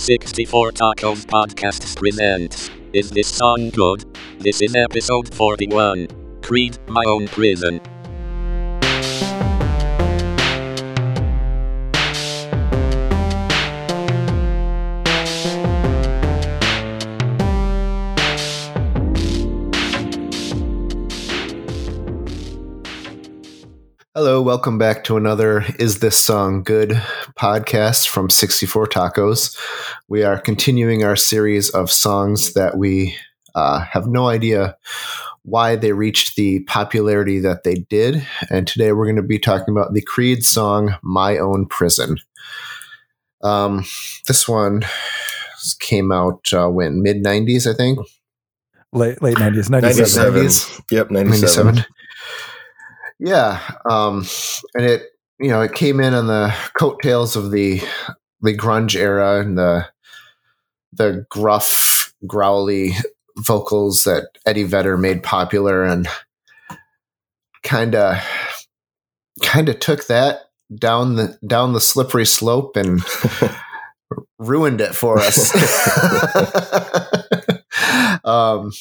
64 Tacos Podcasts presents Is This Song Good? This is episode 41. Creed, My Own Prison. Hello, welcome back to another Is This Song Good podcast from 64 Tacos. We are continuing our series of songs that we uh, have no idea why they reached the popularity that they did. And today we're going to be talking about the Creed song My Own Prison. Um, this one came out uh, when? Mid 90s, I think? Late, late 90s, 97. 97. Yep, 97. 97. Yeah, um, and it you know it came in on the coattails of the the grunge era and the the gruff, growly vocals that Eddie Vedder made popular, and kind of kind of took that down the down the slippery slope and ruined it for us. um,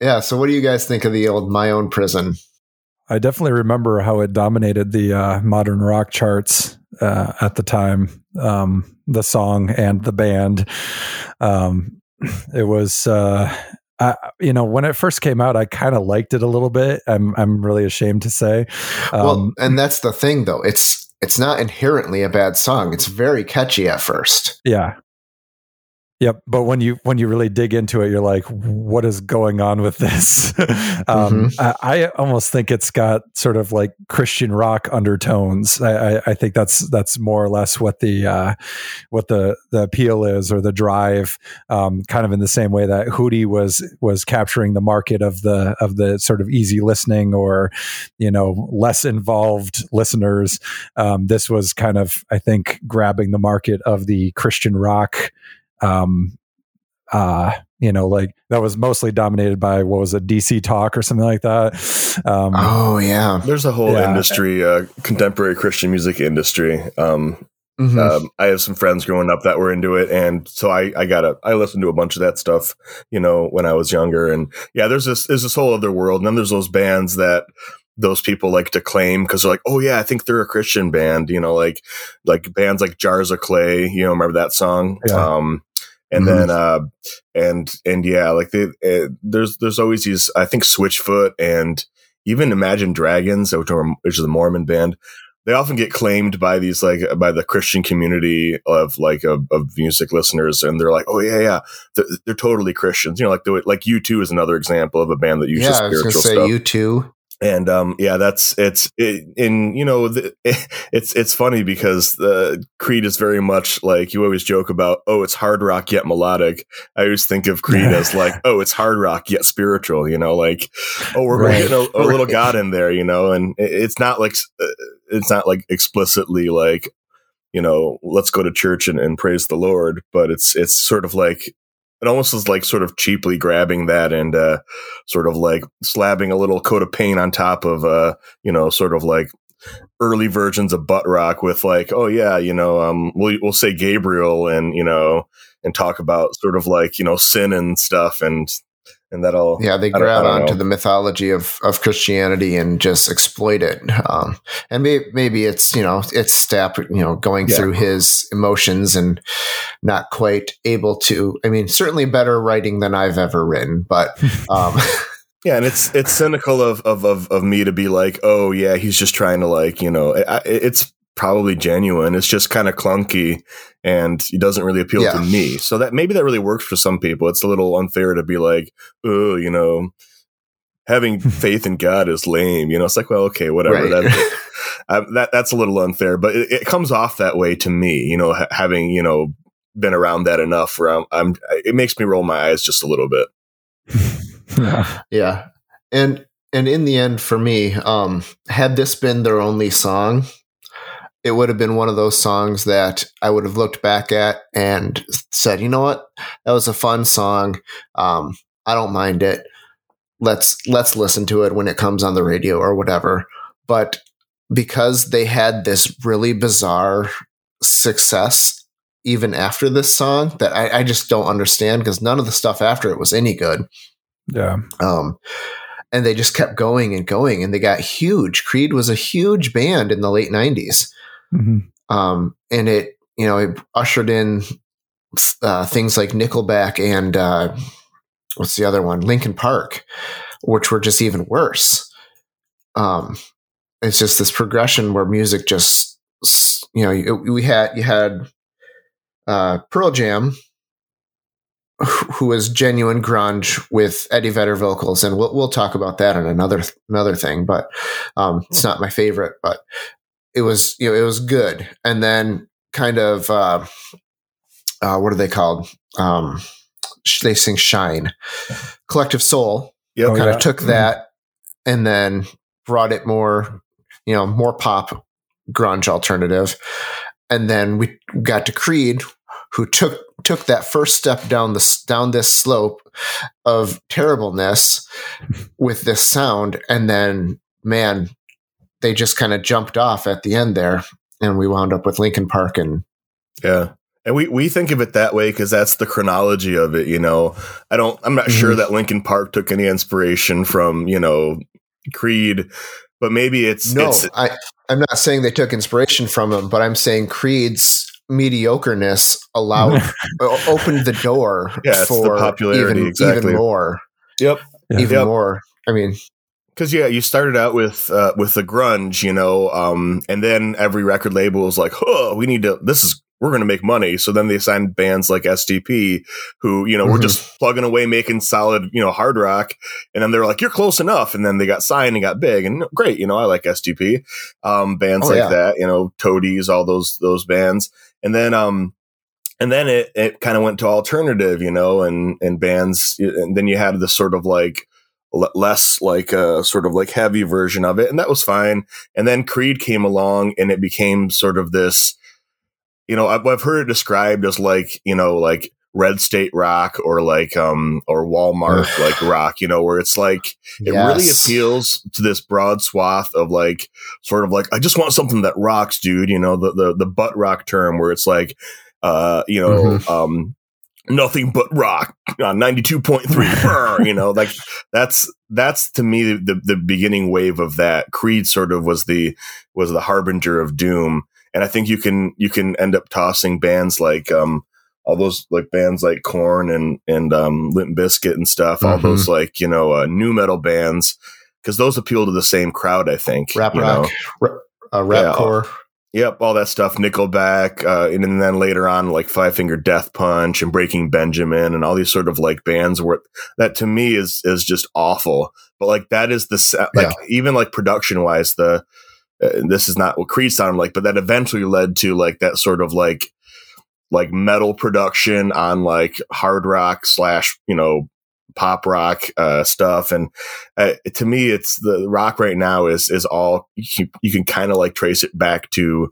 yeah. So, what do you guys think of the old "My Own Prison"? I definitely remember how it dominated the uh, modern rock charts uh, at the time. Um, the song and the band. Um, it was, uh, I, you know, when it first came out, I kind of liked it a little bit. I'm, I'm really ashamed to say. Um, well, and that's the thing, though. It's, it's not inherently a bad song. It's very catchy at first. Yeah, Yep, but when you when you really dig into it, you're like, "What is going on with this?" um, mm-hmm. I, I, almost think it's got sort of like Christian rock undertones. I, I, I think that's that's more or less what the uh, what the the appeal is, or the drive. Um, kind of in the same way that Hootie was was capturing the market of the of the sort of easy listening or you know less involved listeners. Um, this was kind of, I think, grabbing the market of the Christian rock um, uh, you know, like that was mostly dominated by what was a DC Talk or something like that. Um, oh yeah, there's a whole yeah. industry, uh, contemporary Christian music industry. Um, mm-hmm. um, I have some friends growing up that were into it, and so I, I got a, I listened to a bunch of that stuff, you know, when I was younger, and yeah, there's this, there's this whole other world, and then there's those bands that those people like to claim because they're like, oh yeah, I think they're a Christian band, you know, like like bands like Jars of Clay, you know, remember that song? Yeah. Um, and mm-hmm. then uh and and yeah like they, uh, there's there's always these i think switchfoot and even imagine dragons which, are, which is a mormon band they often get claimed by these like by the christian community of like of, of music listeners and they're like oh yeah yeah they're, they're totally christians. You know like the, like u2 is another example of a band that uses yeah, spiritual I was say stuff. U2 and um, yeah, that's it's it, in you know the, it's it's funny because the Creed is very much like you always joke about oh it's hard rock yet melodic. I always think of Creed as like oh it's hard rock yet spiritual. You know, like oh we're right. getting a, a little God in there. You know, and it's not like uh, it's not like explicitly like you know let's go to church and, and praise the Lord, but it's it's sort of like it almost is like sort of cheaply grabbing that and uh, sort of like slapping a little coat of paint on top of uh, you know sort of like early versions of butt rock with like oh yeah you know um we'll we'll say Gabriel and you know and talk about sort of like you know sin and stuff and and that'll yeah they grab onto the mythology of of Christianity and just exploit it. Um, and maybe, maybe it's you know it's Stapp you know going yeah. through his emotions and not quite able to. I mean, certainly better writing than I've ever written, but. Um, Yeah, and it's it's cynical of, of of of me to be like, oh yeah, he's just trying to like you know, it, it's probably genuine. It's just kind of clunky and it doesn't really appeal yeah. to me. So that maybe that really works for some people. It's a little unfair to be like, oh, you know, having faith in God is lame. You know, it's like, well, okay, whatever. Right. That, uh, that that's a little unfair, but it, it, comes off that way to me. You know, ha- having you know been around that enough, where I'm, I'm, it makes me roll my eyes just a little bit. yeah. yeah, and and in the end, for me, um, had this been their only song, it would have been one of those songs that I would have looked back at and said, you know what, that was a fun song. Um, I don't mind it. Let's let's listen to it when it comes on the radio or whatever. But because they had this really bizarre success even after this song that I, I just don't understand because none of the stuff after it was any good. Yeah. Um, and they just kept going and going, and they got huge. Creed was a huge band in the late '90s, hmm um, and it you know it ushered in uh, things like Nickelback and uh, what's the other one, Linkin Park, which were just even worse. Um, it's just this progression where music just you know you, we had you had uh, Pearl Jam, who who was genuine grunge with Eddie Vedder vocals, and we'll we'll talk about that in another another thing. But um, it's not my favorite, but it was you know it was good. And then kind of uh, uh, what are they called? Um, they sing "Shine," Collective Soul Yep. Oh, kind yeah. of took that and then brought it more, you know, more pop grunge alternative. And then we got to Creed, who took took that first step down this down this slope of terribleness with this sound, and then man, they just kind of jumped off at the end there, and we wound up with Linkin Park and Yeah. And we, we think of it that way because that's the chronology of it, you know. I don't I'm not sure Mhm. that Linkin Park took any inspiration from, you know, Creed, but maybe it's no, it's I I'm not saying they took inspiration from him, but I'm saying Creed's mediocreness allowed opened the door Yeah, it's the for popularity, even, exactly. even more, Yep. Yeah. even Yep. more. I mean, Because yeah, you started out with uh, with the grunge, you know, um, and then every record label was like, "Oh, we need to. This is we're going to make money." So then they signed bands like STP, who you know were Mhm. just plugging away, making solid, you know, hard rock. And then they're like, "You're close enough." And then they got signed and got big, and great, you know, I like STP, um, bands Oh, like yeah. that, you know, Toadies, all those those bands, and then um. And then it, it kind of went to alternative, you know, and, and bands. And then you had this sort of like, less like a sort of like heavy version of it and that was fine. And then creed came along and it became sort of this you know i've, I've heard it described as like you know like red state rock or like um or walmart like rock you know where it's like it really appeals to this broad swath of like sort of like i just want something that rocks dude you know the the, the butt rock term where it's like uh you know Mm-hmm. um nothing but rock on 92.3 you know like that's that's to me the the beginning wave of that creed sort of was the was the harbinger of doom and i think you can you can end up tossing bands like um all those like bands like Korn and and um Limp Bizkit and stuff all Mhm. those like you know uh, nu metal bands because those appeal to the same crowd i think rap rock, know? ra- uh, rap Yeah. core. Yep, all that stuff. Nickelback, uh, and then later on, like Five Finger Death Punch and Breaking Benjamin, and all these sort of like bands where that to me is is just awful. But like that is the like even like production wise, the uh, this is not what Creed sounded like, but that eventually led to like that sort of like like metal production on like hard rock slash you know pop rock uh, stuff. And uh, to me it's the rock right now is is all you can, you can kind of like trace it back to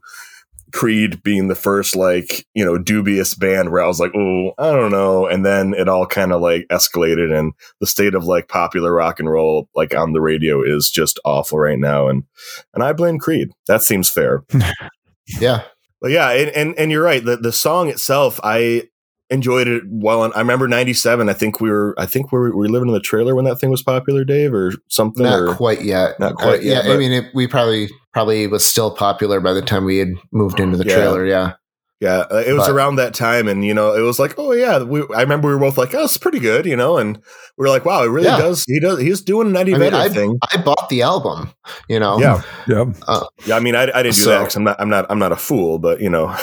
creed being the first like you know dubious band where i was like oh i don't know. And then it all kind of like escalated and the state of like popular rock and roll like on the radio is just awful right now. And and i blame creed. That seems fair. Yeah, but yeah, and, and and you're right. The the song itself, I enjoyed it well. And I remember '97. I think we were, I think we were, we were living in the trailer when that thing was popular, Dave, or something. not or, quite yet. not quite Uh, yet, Yeah, I mean, it, we probably probably was still popular by the time we had moved into the Yeah. trailer. Yeah, yeah, uh, it was But- around that time, and you know, it was like, oh yeah, we, I remember we were both like, oh, it's pretty good, you know, and we were like, wow, it really Yeah. does. He does. He's doing an Eddie I mean, Vedder thing. I bought the album. You know, Yeah, Yeah. yeah. I mean, I, I didn't do So- that because I'm not, I'm not, I'm not a fool, but you know.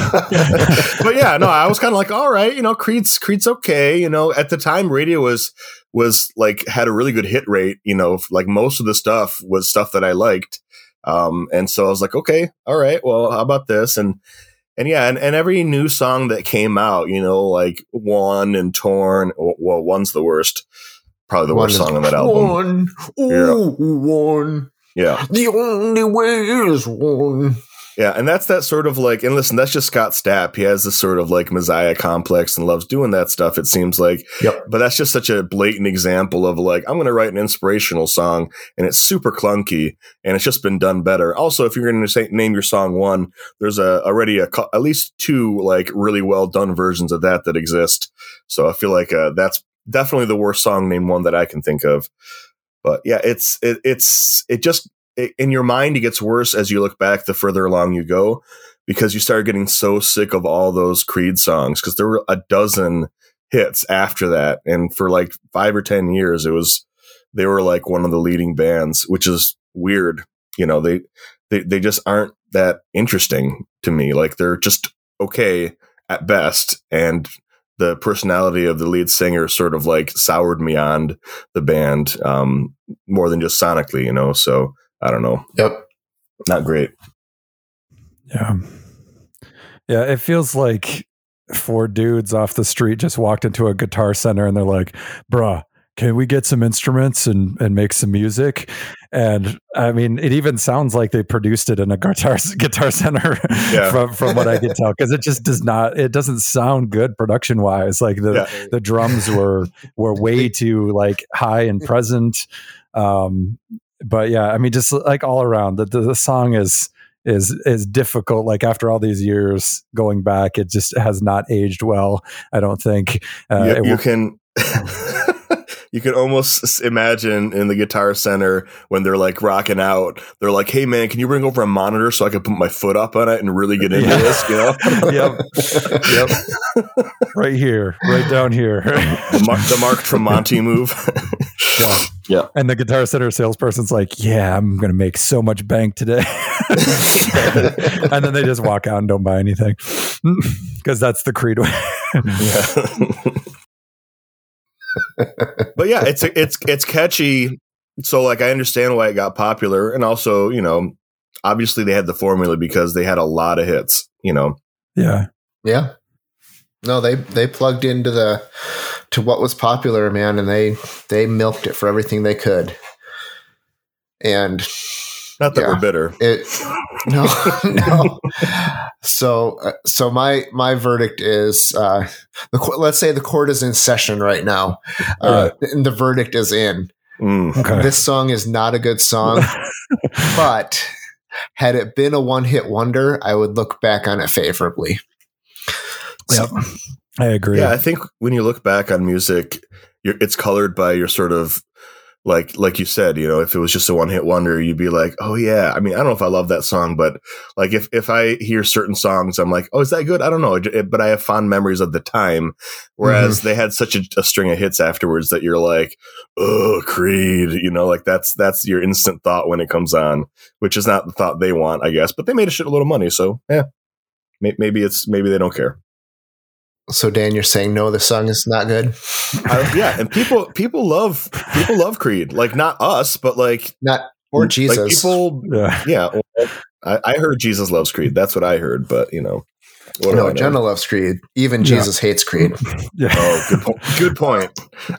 but yeah, no, I was kind of like, all right, you know, Creed's Creed's okay. You know, at the time, radio was was like had a really good hit rate. You know, like most of the stuff was stuff that I liked. Um, and so I was like, okay, all right, well, how about this? And and yeah, and, and every new song that came out, you know, like One and Torn. Well, One's the worst, probably the worst song on that album. One, Yeah. ooh, one. Yeah, The only way is one. Yeah, and that's that sort of like, and listen, that's just Scott Stapp. He has this sort of like Messiah complex and loves doing that stuff. It seems like, Yep. But that's just such a blatant example of like, I'm going to write an inspirational song, and it's super clunky, and it's just been done better. Also, if you're going to say name your song one, there's a already a at least two like really well done versions of that that exist. So I feel like uh, that's definitely the worst song name one that I can think of. But yeah, it's it, it's it just it, in your mind it gets worse as you look back the further along you go because you start getting so sick of all those Creed songs because there were a dozen hits after that, and for like five or ten years it was they were like one of the leading bands, which is weird. You know they they they just aren't that interesting to me. Like they're just okay at best, and the personality of the lead singer sort of like soured me on the band um, more than just sonically, you know. So I don't know, Yep. not great. Yeah. Yeah, it feels like four dudes off the street just walked into a guitar center and they're like, bruh, can we get some instruments and, and make some music? And I mean, it even sounds like they produced it in a guitar guitar center Yeah. from from what I can tell because it just does not it doesn't sound good production wise. Like the Yeah. the drums were were way too like high and present. Um, but yeah, I mean, just like all around, the the, the song is is is difficult. Like after all these years going back, it just has not aged well. I don't think. Uh, you, you will- can you can almost imagine in the guitar center when they're like rocking out they're like hey man can you bring over a monitor so i can put my foot up on it and really get into Yeah. this you know yep, yep, right here, right down here. the, Mar- the mark tremonti move Yeah. Yeah. And the guitar center salesperson's like, "Yeah, I'm going to make so much bank today," and then they just walk out and don't buy anything because that's the Creed way. yeah. but yeah it's it's it's catchy so like i understand why it got popular and also you know obviously they had the formula because they had a lot of hits you know yeah, Yeah. No, they they plugged into the to what was popular, man, and they they milked it for everything they could. And not that Yeah. we're bitter it no no. So uh, so my my verdict is uh the cour- let's say the court is in session right now. Uh, and the verdict is in. Mm. okay. This song is not a good song, but had it been a one hit wonder, I would look back on it favorably. Yep. I agree. Yeah, I think when you look back on music, you're, it's colored by your sort of like like you said, you know, if it was just a one hit wonder, you'd be like, oh yeah. I mean, I don't know if I love that song, but like if if I hear certain songs, I'm like, oh, is that good? I don't know, It- it- but I have fond memories of the time. Whereas mm-hmm. they had such a, a string of hits afterwards that you're like, oh, Creed, you know, like that's that's your instant thought when it comes on, which is not the thought they want, I guess. But they made a shitload of money, so yeah, maybe it's maybe they don't care. So Dan, you're saying no, the song is not good. I, yeah, and people people love people love Creed, like not us, but like Not or Jesus. like Jesus. people. yeah. Yeah, well, I, I heard Jesus loves Creed. That's what I heard, but you know, what no. Jenna loves Creed. Even Yeah. Jesus hates Creed. Yeah. Oh, good, po- good point.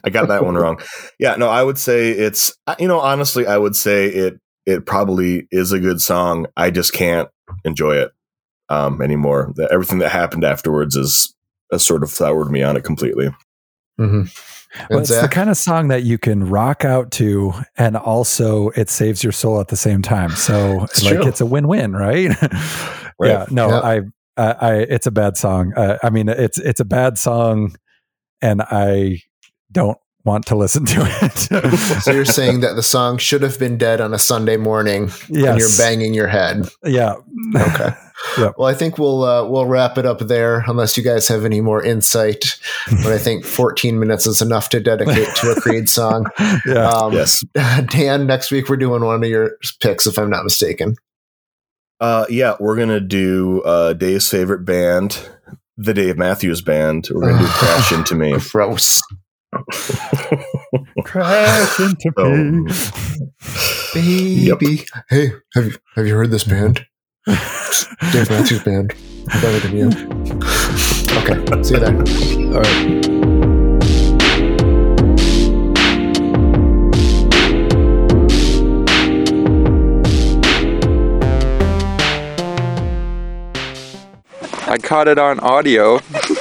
I got that one wrong. Yeah, no, I would say it's you know honestly, I would say it it probably is a good song. I just can't enjoy it um, anymore. The, everything that happened afterwards is has sort of soured me on it completely. hmm Well, And it's the kind of song that you can rock out to, and also it saves your soul at the same time. So, It's like, true. it's a win-win, right? Right. Yeah. No, Yeah. I, I, I, it's a bad song. Uh, I mean, it's it's a bad song, and I don't want to listen to it. so you're saying that the song should have been dead on a Sunday morning, and you're banging your head. Yeah. Okay. Yep. Well, I think we'll uh, we'll wrap it up there, unless you guys have any more insight. But I think 14 minutes is enough to dedicate to a Creed song. yeah. Um, Yes. Dan, next week we're doing one of your picks, if I'm not mistaken. Uh, yeah, we're gonna do uh, Dave's favorite band, the Dave Matthews Band. We're gonna do Crash Into Me. Gross. Crash into Um, me. Baby. Hey, have you have you heard this band? Dave Matthews Band. Better than you. Okay. See you then. All right. I caught it on audio.